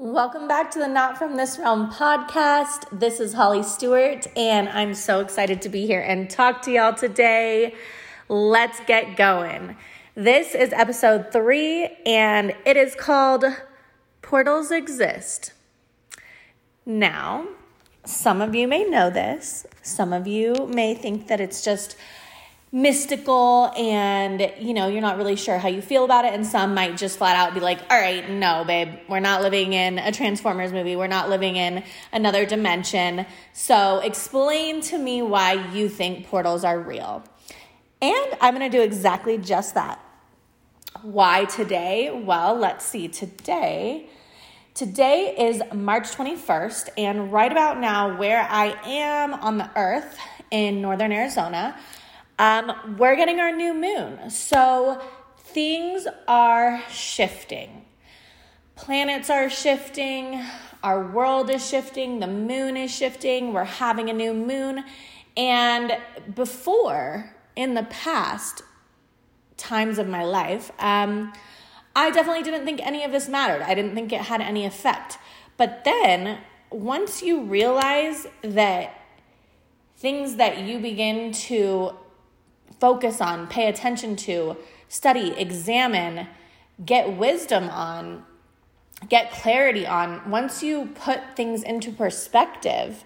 Welcome back to the Not From This Realm podcast. This is Holley Stuart, and I'm so excited to be here and talk to y'all today. Let's get going. This is episode three, and it is called Portals Exist. Now, some of you may know this, some of you may think that it's just mystical and you know you're not really sure how you feel about it. And some might just flat out be like all right no babe we're not living in a transformers movie. We're not living in another dimension. So explain to me why you think portals are real. And i'm going to do exactly just that. Why today? Well let's see. Today Today is March 21st, and right about now, where I am on the earth in northern Arizona, um, we're getting our new moon. So things are shifting. Planets are shifting. Our world is shifting. The moon is shifting. We're having a new moon. And before, in the past times of my life, um, I definitely didn't think any of this mattered. I didn't think it had any effect. But then, once you realize that things that you begin to focus on, pay attention to, study, examine, get wisdom on, get clarity on, once you put things into perspective,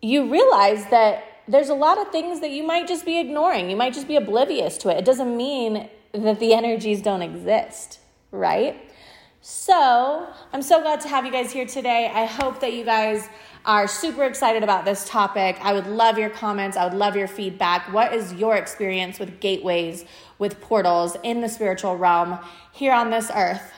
you realize that there's a lot of things that you might just be ignoring. You might just be oblivious to it. It doesn't mean that the energies don't exist, right? So, I'm so glad to have you guys here today. I hope that you guys are super excited about this topic. I would love your comments. I would love your feedback. What is your experience with gateways, with portals in the spiritual realm here on this earth?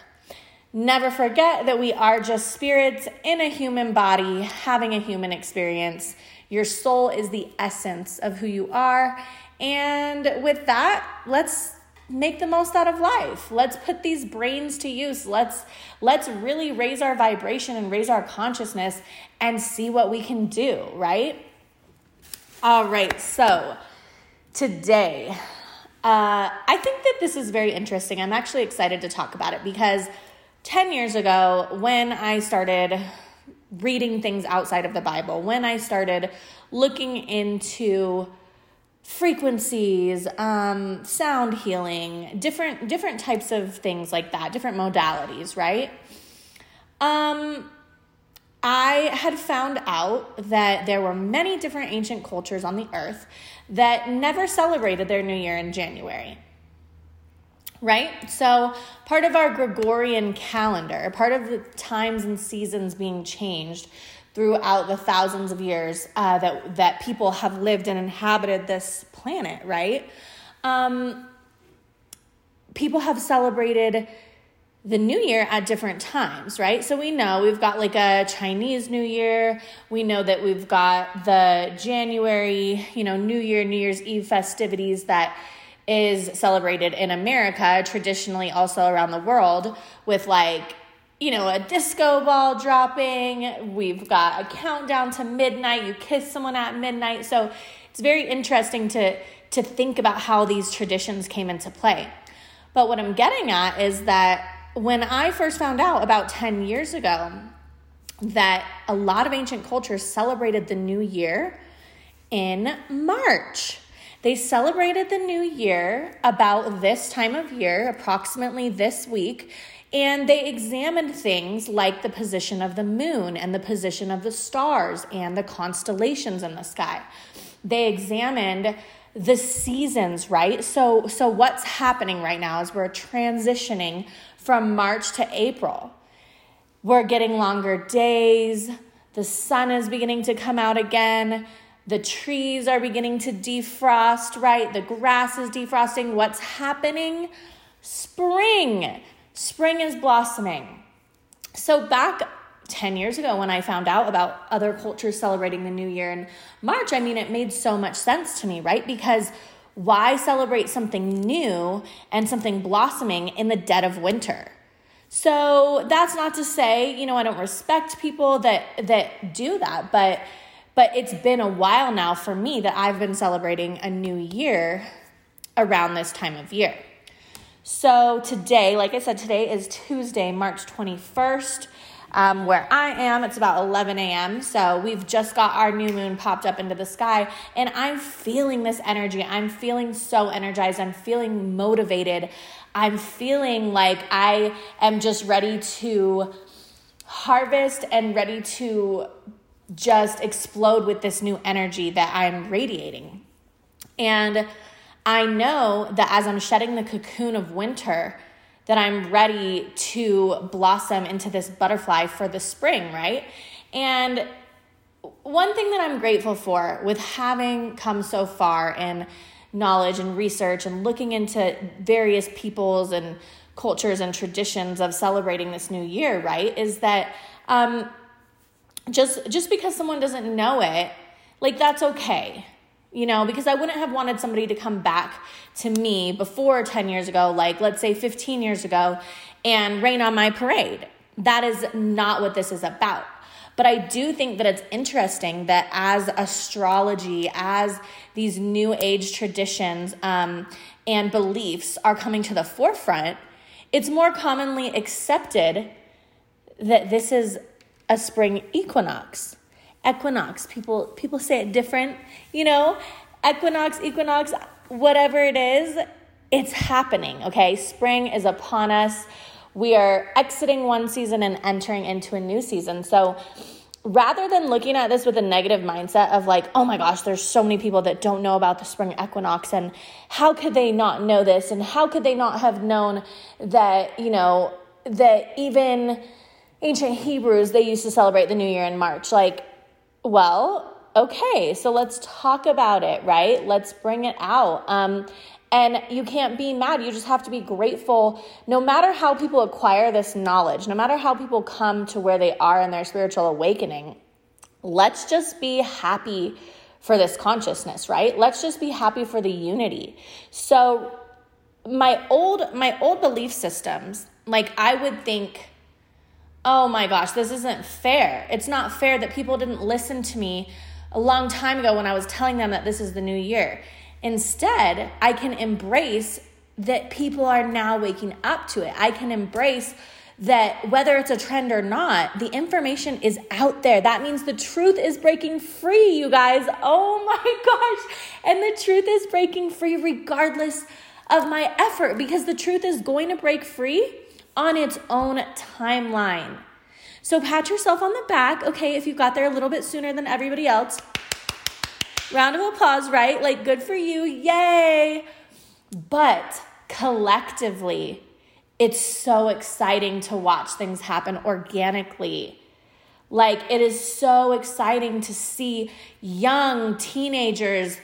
Never forget that we are just spirits in a human body having a human experience. Your soul is the essence of who you are. And with that, let's make the most out of life. Let's put these brains to use. Let's let's really raise our vibration and raise our consciousness and see what we can do, right? All right. So, today uh, I think that this is very interesting. I'm actually excited to talk about it because 10 years ago, when I started reading things outside of the Bible, when I started looking into frequencies, um, sound healing, different different types of things like that, different modalities, right? Um, I had found out that there were many different ancient cultures on the earth that never celebrated their new year in January. Right? So, part of our Gregorian calendar, part of the times and seasons being changed throughout the thousands of years uh, that, that people have lived and inhabited this planet, right? Um, people have celebrated the new year at different times, right? So we know we've got like a Chinese New Year. We know that we've got the January, you know, New Year, New Year's Eve festivities that is celebrated in America, traditionally also around the world, with like you know, a disco ball dropping. We've got a countdown to midnight. You kiss someone at midnight. So it's very interesting to, to think about how these traditions came into play. But what I'm getting at is that when I first found out about 10 years ago that a lot of ancient cultures celebrated the new year in March. They celebrated the new year about this time of year, approximately this week, and they examined things like the position of the moon and the position of the stars and the constellations in the sky. They examined the seasons, right? So so what's happening right now is we're transitioning from March to April. We're getting longer days, the sun is beginning to come out again. The trees are beginning to defrost, right? The grass is defrosting. What's happening? Spring. Spring is blossoming. So, back 10 years ago when I found out about other cultures celebrating the new year in March, I mean, it made so much sense to me, right? Because why celebrate something new and something blossoming in the dead of winter? So that's not to say, you know, I don't respect people that that do that, but but it's been a while now for me that I've been celebrating a new year around this time of year. So, today, like I said, today is Tuesday, March 21st. Um, where I am, it's about 11 a.m. So we've just got our new moon popped up into the sky, and I'm feeling this energy. I'm feeling so energized. I'm feeling motivated. I'm feeling like I am just ready to harvest and ready to just explode with this new energy that I'm radiating. And I know that as I'm shedding the cocoon of winter, that I'm ready to blossom into this butterfly for the spring, right? And one thing that I'm grateful for with having come so far in knowledge and research and looking into various peoples and cultures and traditions of celebrating this new year, right, is that um, just just because someone doesn't know it, like that's okay. You know, because I wouldn't have wanted somebody to come back to me before 10 years ago, like let's say 15 years ago, and rain on my parade. That is not what this is about. But I do think that it's interesting that as astrology, as these new age traditions um, and beliefs are coming to the forefront, it's more commonly accepted that this is a spring equinox. Equinox, people people say it different, you know? Equinox, equinox, whatever it is, it's happening, okay? Spring is upon us. We are exiting one season and entering into a new season. So, rather than looking at this with a negative mindset of like, oh my gosh, there's so many people that don't know about the spring equinox and how could they not know this and how could they not have known that, you know, that even ancient Hebrews, they used to celebrate the new year in March. Like, well, okay, so let's talk about it, right? Let's bring it out. Um, and you can't be mad. You just have to be grateful. No matter how people acquire this knowledge, no matter how people come to where they are in their spiritual awakening, let's just be happy for this consciousness, right? Let's just be happy for the unity. So, my old my old belief systems, like I would think oh my gosh, this isn't fair. It's not fair that people didn't listen to me a long time ago when I was telling them that this is the new year. Instead, I can embrace that people are now waking up to it. I can embrace that whether it's a trend or not, the information is out there. That means the truth is breaking free, you guys. Oh my gosh. And the truth is breaking free regardless of my effort because the truth is going to break free on its own timeline. So pat yourself on the back, okay, if you got there a little bit sooner than everybody else. Round of applause, right? Like, good for you, yay! But collectively, it's so exciting to watch things happen organically. Like, it is so exciting to see young teenagers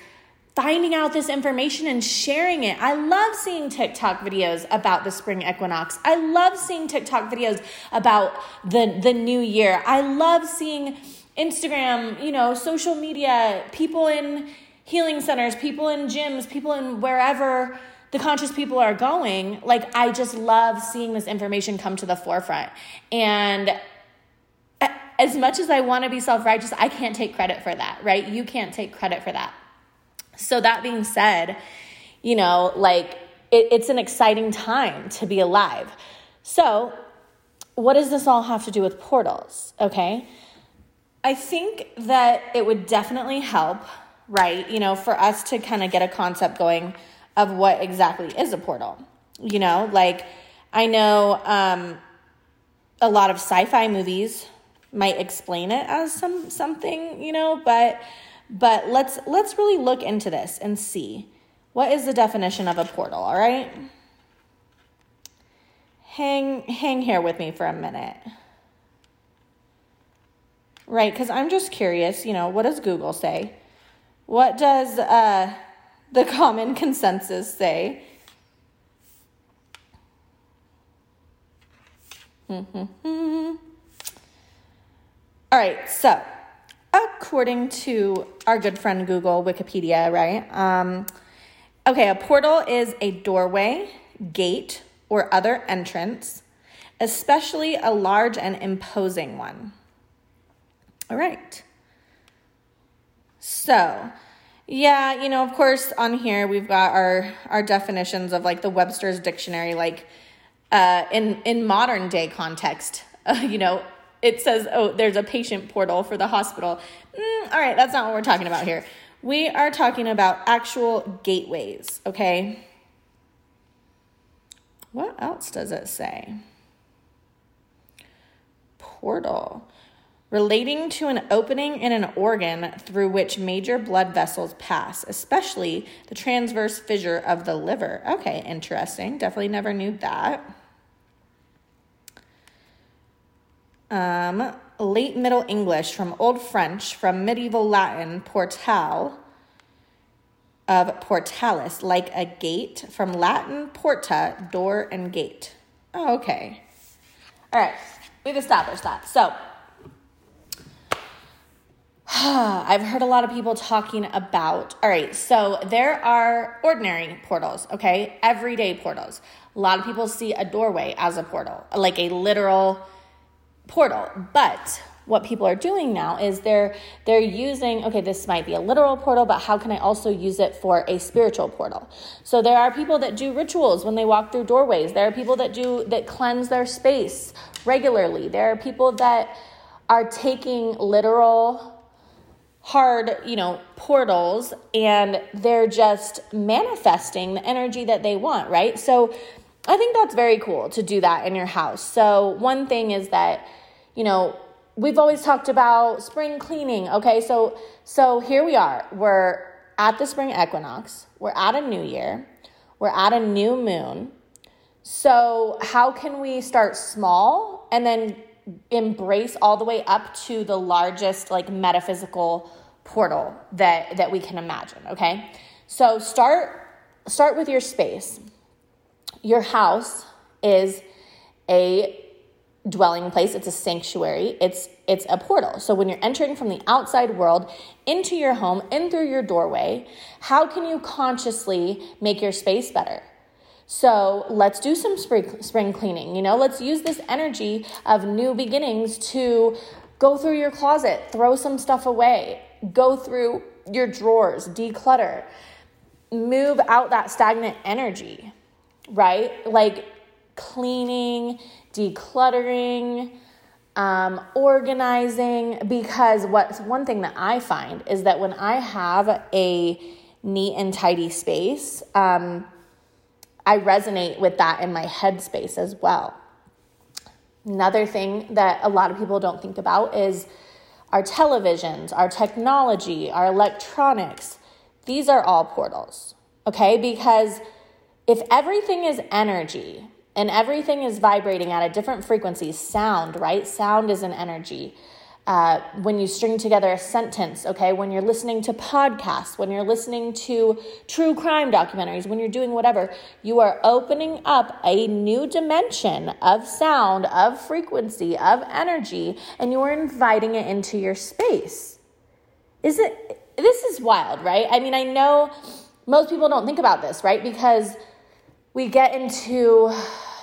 finding out this information and sharing it. I love seeing TikTok videos about the spring equinox. I love seeing TikTok videos about the the new year. I love seeing Instagram, you know, social media, people in healing centers, people in gyms, people in wherever the conscious people are going. Like I just love seeing this information come to the forefront. And as much as I want to be self-righteous, I can't take credit for that, right? You can't take credit for that. So, that being said, you know, like it, it's an exciting time to be alive. So, what does this all have to do with portals? Okay. I think that it would definitely help, right? You know, for us to kind of get a concept going of what exactly is a portal. You know, like I know um, a lot of sci fi movies might explain it as some something, you know, but but let's let's really look into this and see what is the definition of a portal, all right? Hang hang here with me for a minute. Right, cuz I'm just curious, you know, what does Google say? What does uh the common consensus say? All right, so according to our good friend Google, Wikipedia, right? Um, okay, a portal is a doorway, gate, or other entrance, especially a large and imposing one. All right. So, Yeah, you know, of course, on here we've got our our definitions of like the Webster's dictionary, like uh, in in modern day context. Uh, you know, it says, oh, there's a patient portal for the hospital. Mm, all right, that's not what we're talking about here. We are talking about actual gateways. Okay. What else does it say? Portal relating to an opening in an organ through which major blood vessels pass, especially the transverse fissure of the liver. Okay, interesting. Definitely never knew that. Um, late Middle English from Old French, from medieval Latin, portal, of portalis, like a gate, from Latin porta, door and gate. Oh, okay. All right, we've established that. So, I've heard a lot of people talking about. All right, so there are ordinary portals, okay? Everyday portals. A lot of people see a doorway as a portal, like a literal portal. But what people are doing now is they're they're using okay this might be a literal portal but how can i also use it for a spiritual portal so there are people that do rituals when they walk through doorways there are people that do that cleanse their space regularly there are people that are taking literal hard, you know, portals and they're just manifesting the energy that they want, right? So I think that's very cool to do that in your house. So one thing is that, you know, we've always talked about spring cleaning, okay? So so here we are. We're at the spring equinox. We're at a new year. We're at a new moon. So how can we start small and then embrace all the way up to the largest like metaphysical portal that that we can imagine okay so start start with your space your house is a dwelling place it's a sanctuary it's it's a portal so when you're entering from the outside world into your home in through your doorway how can you consciously make your space better so let's do some spring, spring cleaning. You know, let's use this energy of new beginnings to go through your closet, throw some stuff away, go through your drawers, declutter, move out that stagnant energy, right? Like cleaning, decluttering, um, organizing. Because what's one thing that I find is that when I have a neat and tidy space, um, I resonate with that in my headspace as well. Another thing that a lot of people don't think about is our televisions, our technology, our electronics. These are all portals, okay? Because if everything is energy and everything is vibrating at a different frequency, sound, right? Sound is an energy uh, when you string together a sentence, okay, when you're listening to podcasts, when you're listening to true crime documentaries, when you're doing whatever, you are opening up a new dimension of sound, of frequency, of energy, and you are inviting it into your space. Is it, this is wild, right? I mean, I know most people don't think about this, right? Because we get into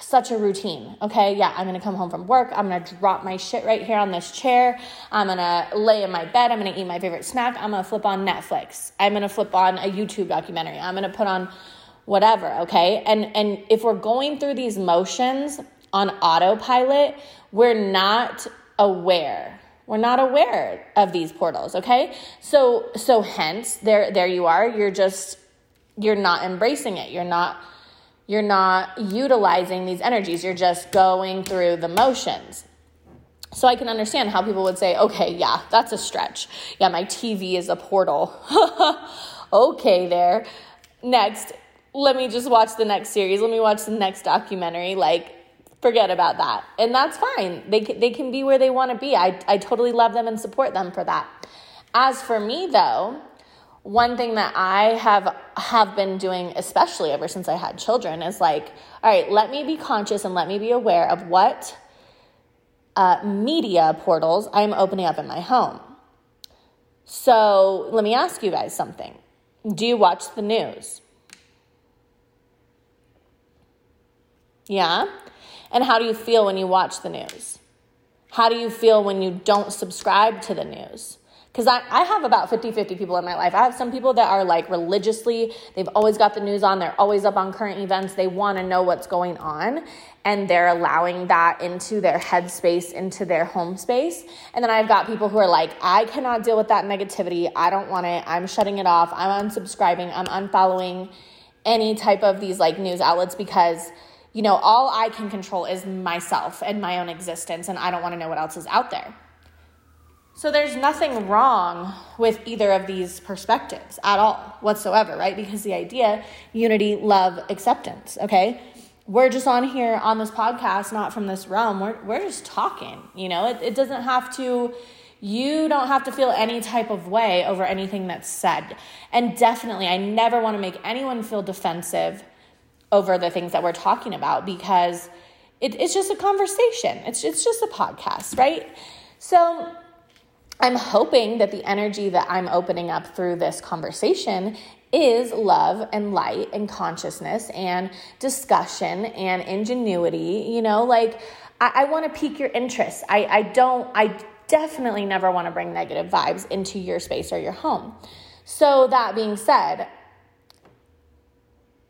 such a routine. Okay, yeah, I'm gonna come home from work. I'm gonna drop my shit right here on this chair. I'm gonna lay in my bed. I'm gonna eat my favorite snack. I'm gonna flip on Netflix. I'm gonna flip on a YouTube documentary. I'm gonna put on whatever. Okay, and and if we're going through these motions on autopilot, we're not aware we're not aware of these portals okay so so hence there there you are you're just you're not embracing it you're not you're not utilizing these energies, you're just going through the motions. So I can understand how people would say, okay, yeah, that's a stretch. Yeah, my TV is a portal. okay, there. Next, let me just watch the next series. Let me watch the next documentary. Like, forget about that. And that's fine. They, they can be where they want to be. I, I totally love them and support them for that. As for me, though, one thing that I have have been doing especially ever since I had children is like all right let me be conscious and let me be aware of what uh, media portals I'm opening up in my home. So let me ask you guys something. Do you watch the news? Yeah? And how do you feel when you watch the news? How do you feel when you don't subscribe to the news because I, I have about 50 50 people in my life. I have some people that are like religiously, they've always got the news on, they're always up on current events, they want to know what's going on, and they're allowing that into their headspace, into their home space. And then I've got people who are like, I cannot deal with that negativity. I don't want it. I'm shutting it off. I'm unsubscribing. I'm unfollowing any type of these like news outlets because you know, all I can control is myself and my own existence, and I don't want to know what else is out there. So there's nothing wrong with either of these perspectives at all whatsoever, right? Because the idea unity, love, acceptance, okay? We're just on here on this podcast, not from this realm. We're, we're just talking, you know? It, it doesn't have to, you don't have to feel any type of way over anything that's said. And definitely, I never want to make anyone feel defensive over the things that we're talking about because it, it's just a conversation. It's, it's just a podcast, right? So, I'm hoping that the energy that I'm opening up through this conversation is love and light and consciousness and discussion and ingenuity. You know, like I, I want to pique your interest. I, I don't, I definitely never want to bring negative vibes into your space or your home. So, that being said,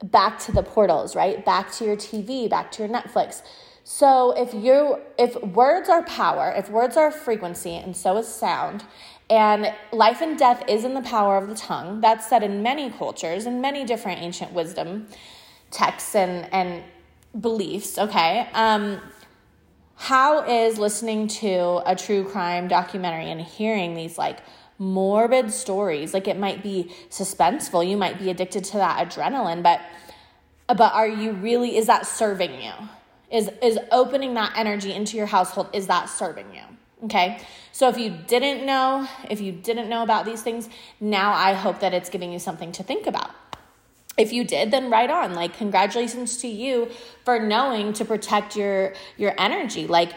back to the portals, right? Back to your TV, back to your Netflix. So if you if words are power, if words are frequency and so is sound, and life and death is in the power of the tongue, that's said in many cultures and many different ancient wisdom texts and and beliefs, okay? Um how is listening to a true crime documentary and hearing these like morbid stories like it might be suspenseful you might be addicted to that adrenaline but but are you really is that serving you is is opening that energy into your household is that serving you okay? So if you didn't know if you didn't know about these things now i hope that it's giving you something to think about. If you did then right on. Like congratulations to you for knowing to protect your your energy. Like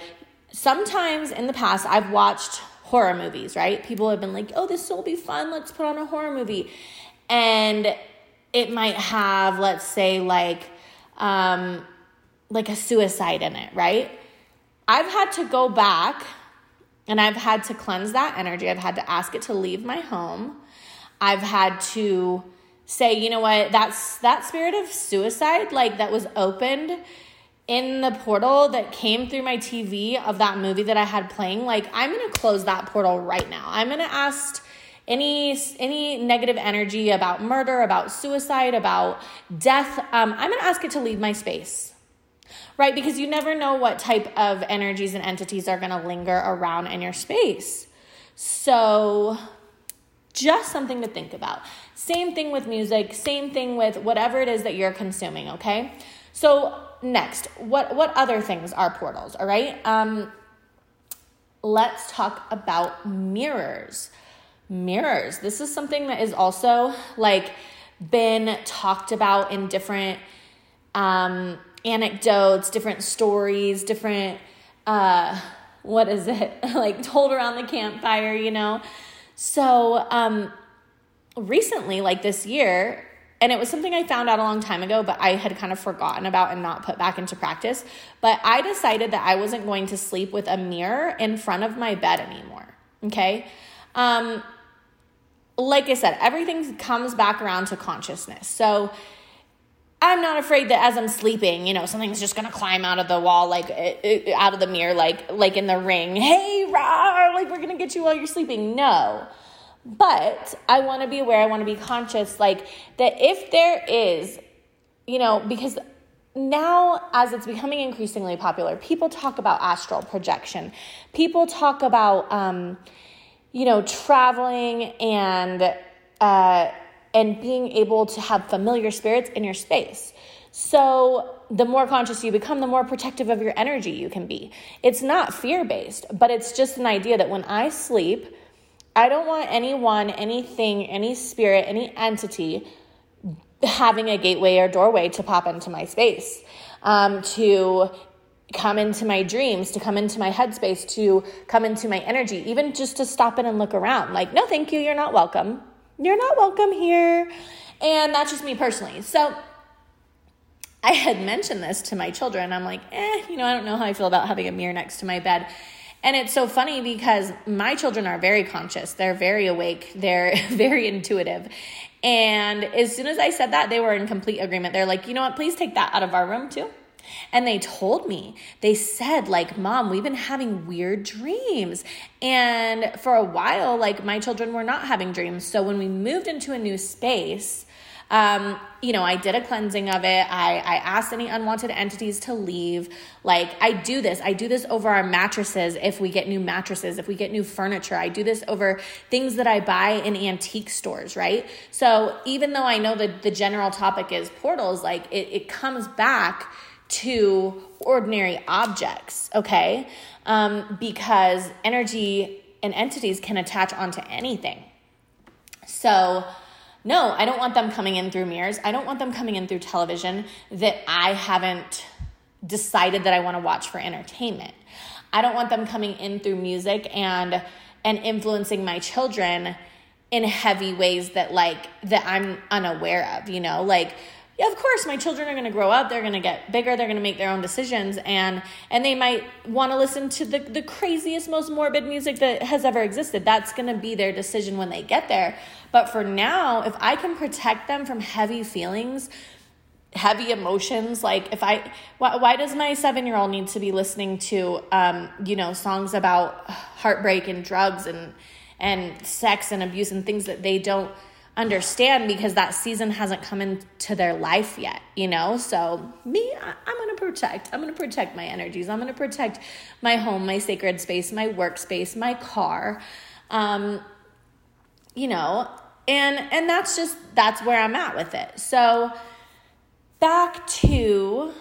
sometimes in the past i've watched horror movies right? People have been like oh this will be fun. Let's put on a horror movie. And it might have let's say like um like a suicide in it, right? I've had to go back and I've had to cleanse that energy. I've had to ask it to leave my home. I've had to say, you know what, that's that spirit of suicide, like that was opened in the portal that came through my TV of that movie that I had playing, like I'm gonna close that portal right now. I'm gonna ask any any negative energy about murder, about suicide, about death. Um, I'm gonna ask it to leave my space right? Because you never know what type of energies and entities are going to linger around in your space. So, just something to think about. Same thing with music, same thing with whatever it is that you're consuming, okay? So, next, what what other things are portals, all right? Um let's talk about mirrors. Mirrors. This is something that is also like been talked about in different um anecdotes, different stories, different, uh, what is it? like told around the campfire, you know? So, um, recently, like this year, and it was something I found out a long time ago, but I had kind of forgotten about and not put back into practice. But I decided that I wasn't going to sleep with a mirror in front of my bed anymore. Okay. Um, like I said, everything comes back around to consciousness. So I'm not afraid that as I'm sleeping, you know, something's just gonna climb out of the wall, like uh, out of the mirror, like like in the ring. Hey, rah, like we're gonna get you while you're sleeping. No, but I want to be aware. I want to be conscious, like that if there is, you know, because now as it's becoming increasingly popular, people talk about astral projection. People talk about, um, you know, traveling and. Uh, and being able to have familiar spirits in your space. So, the more conscious you become, the more protective of your energy you can be. It's not fear based, but it's just an idea that when I sleep, I don't want anyone, anything, any spirit, any entity having a gateway or doorway to pop into my space, um, to come into my dreams, to come into my headspace, to come into my energy, even just to stop in and look around. Like, no, thank you, you're not welcome. You're not welcome here. And that's just me personally. So I had mentioned this to my children. I'm like, eh, you know, I don't know how I feel about having a mirror next to my bed. And it's so funny because my children are very conscious, they're very awake, they're very intuitive. And as soon as I said that, they were in complete agreement. They're like, you know what, please take that out of our room too. And they told me, they said, like, mom, we've been having weird dreams. And for a while, like, my children were not having dreams. So when we moved into a new space, um, you know, I did a cleansing of it. I, I asked any unwanted entities to leave. Like, I do this. I do this over our mattresses if we get new mattresses, if we get new furniture. I do this over things that I buy in antique stores, right? So, even though I know that the general topic is portals, like, it, it comes back to ordinary objects, okay? Um, because energy and entities can attach onto anything. So, no, I don't want them coming in through mirrors. I don't want them coming in through television that I haven't decided that I want to watch for entertainment. I don't want them coming in through music and and influencing my children in heavy ways that like that I'm unaware of, you know? Like yeah, of course my children are going to grow up, they're going to get bigger, they're going to make their own decisions and and they might want to listen to the the craziest most morbid music that has ever existed. That's going to be their decision when they get there. But for now, if I can protect them from heavy feelings, heavy emotions like if i why, why does my seven year old need to be listening to um, you know songs about heartbreak and drugs and and sex and abuse and things that they don't understand because that season hasn't come into their life yet, you know? So, me, I, am gonna protect. I'm gonna protect my energies. I'm gonna protect my home, my sacred space, my workspace, my car. Um, you know, and and that's just that's where I'm at with it. So back to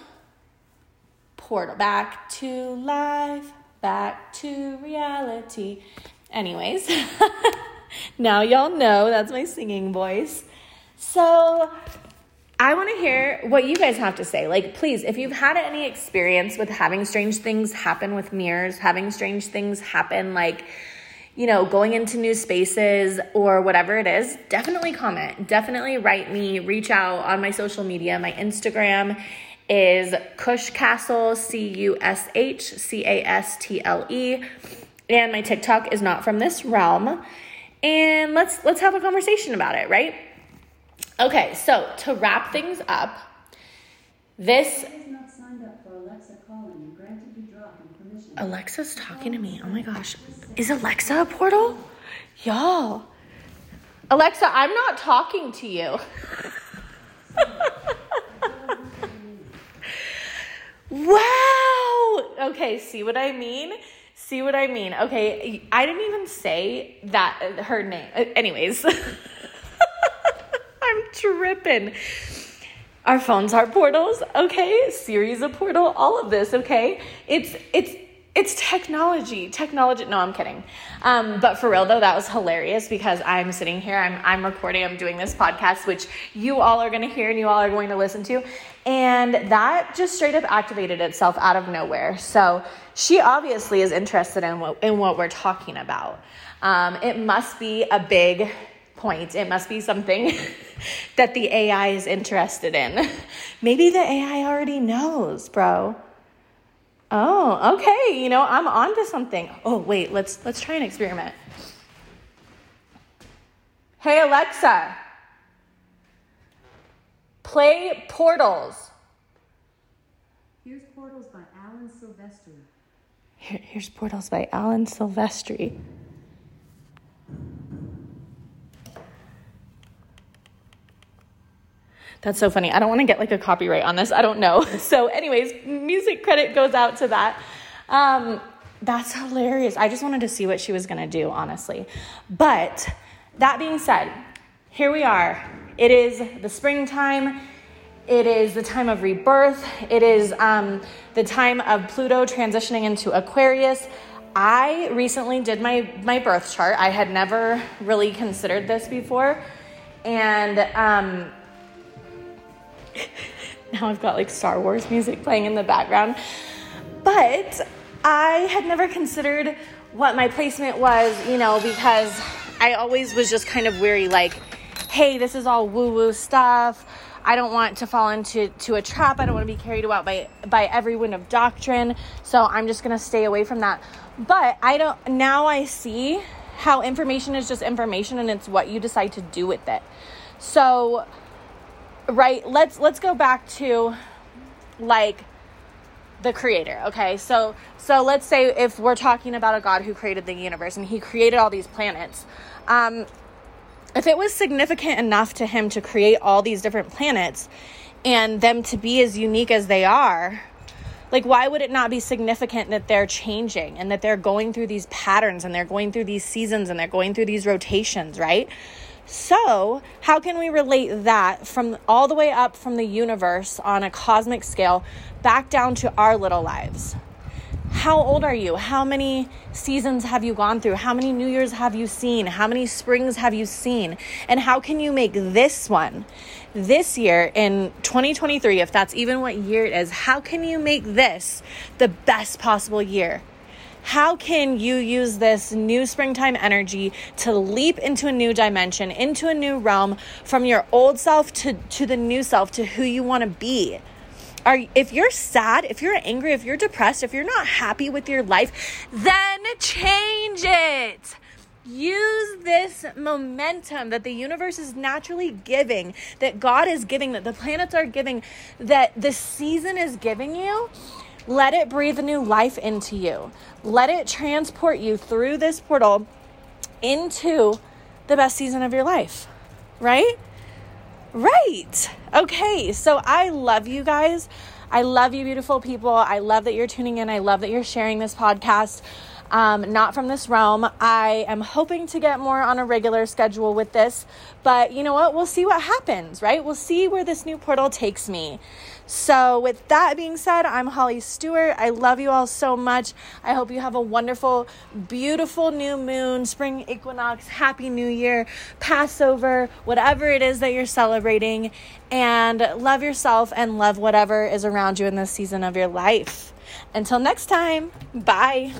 portal, back to life, back to reality. Anyways, now y'all know that's my singing voice. So I want to hear what you guys have to say. Like, please, if you've had any experience with having strange things happen with mirrors, having strange things happen, like, you know, going into new spaces or whatever it is, definitely comment. Definitely write me, reach out on my social media. My Instagram is Cush Castle, C U S H C A S T L E. And my TikTok is not from this realm. And let's let's have a conversation about it, right? Okay, so to wrap things up, this Alexa's talking to me. Oh my gosh. Is Alexa a portal? Y'all. Alexa, I'm not talking to you. wow. Okay, see what I mean? See what I mean? Okay, I didn't even say that her name. Uh, anyways, I'm tripping. Our phones are portals, okay? Series of portal, all of this, okay? It's it's it's technology technology. No i'm kidding. Um, but for real though that was hilarious because i'm sitting here i'm, I'm recording i'm doing this podcast which you all are going to hear and you all are going to listen to. And that just straight up activated itself out of nowhere. So she obviously is interested in what, in what we're talking about. Um, it must be a big point. It must be something that the ai is interested in. Maybe the ai already knows bro Oh, okay. You know, I'm on to something. Oh, wait, let's let's try an experiment. Hey Alexa, play Portals. Here's Portals by Alan Silvestri. Here, here's Portals by Alan Silvestri. That's so funny. I don't want to get like a copyright on this. I don't know. So, anyways, music credit goes out to that. Um, that's hilarious. I just wanted to see what she was going to do, honestly. But that being said, here we are. It is the springtime. It is the time of rebirth. It is um, the time of Pluto transitioning into Aquarius. I recently did my, my birth chart. I had never really considered this before. And um, now I've got like Star Wars music playing in the background. But I had never considered what my placement was, you know, because I always was just kind of weary, like, hey, this is all woo woo stuff. I don't want to fall into to a trap. I don't want to be carried away by by every wind of doctrine. So I'm just going to stay away from that. But I don't now I see how information is just information and it's what you decide to do with it. So right, let's let's go back to like the creator okay? So so let's say if we're talking about a god who created the universe and he created all these planets um if it was significant enough to him to create all these different planets and them to be as unique as they are like why would it not be significant that they're changing and that they're going through these patterns and they're going through these seasons and they're going through these rotations right so, how can we relate that from all the way up from the universe on a cosmic scale back down to our little lives? How old are you? How many seasons have you gone through? How many New Year's have you seen? How many springs have you seen? And how can you make this one, this year in 2023, if that's even what year it is, how can you make this the best possible year? How can you use this new springtime energy to leap into a new dimension, into a new realm from your old self to, to the new self, to who you want to be? Are, if you're sad, if you're angry, if you're depressed, if you're not happy with your life, then change it. Use this momentum that the universe is naturally giving, that God is giving, that the planets are giving, that the season is giving you let it breathe new life into you. Let it transport you through this portal into the best season of your life, right? Right. Okay. So I love you guys. I love you, beautiful people. I love that you're tuning in. I love that you're sharing this podcast. Um, not from this realm. I am hoping to get more on a regular schedule with this, but you know what? We'll see what happens, right? We'll see where this new portal takes me. So, with that being said, I'm Holley Stuart. I love you all so much. I hope you have a wonderful, beautiful new moon, spring equinox, happy new year, Passover, whatever it is that you're celebrating. And love yourself and love whatever is around you in this season of your life. Until next time, bye.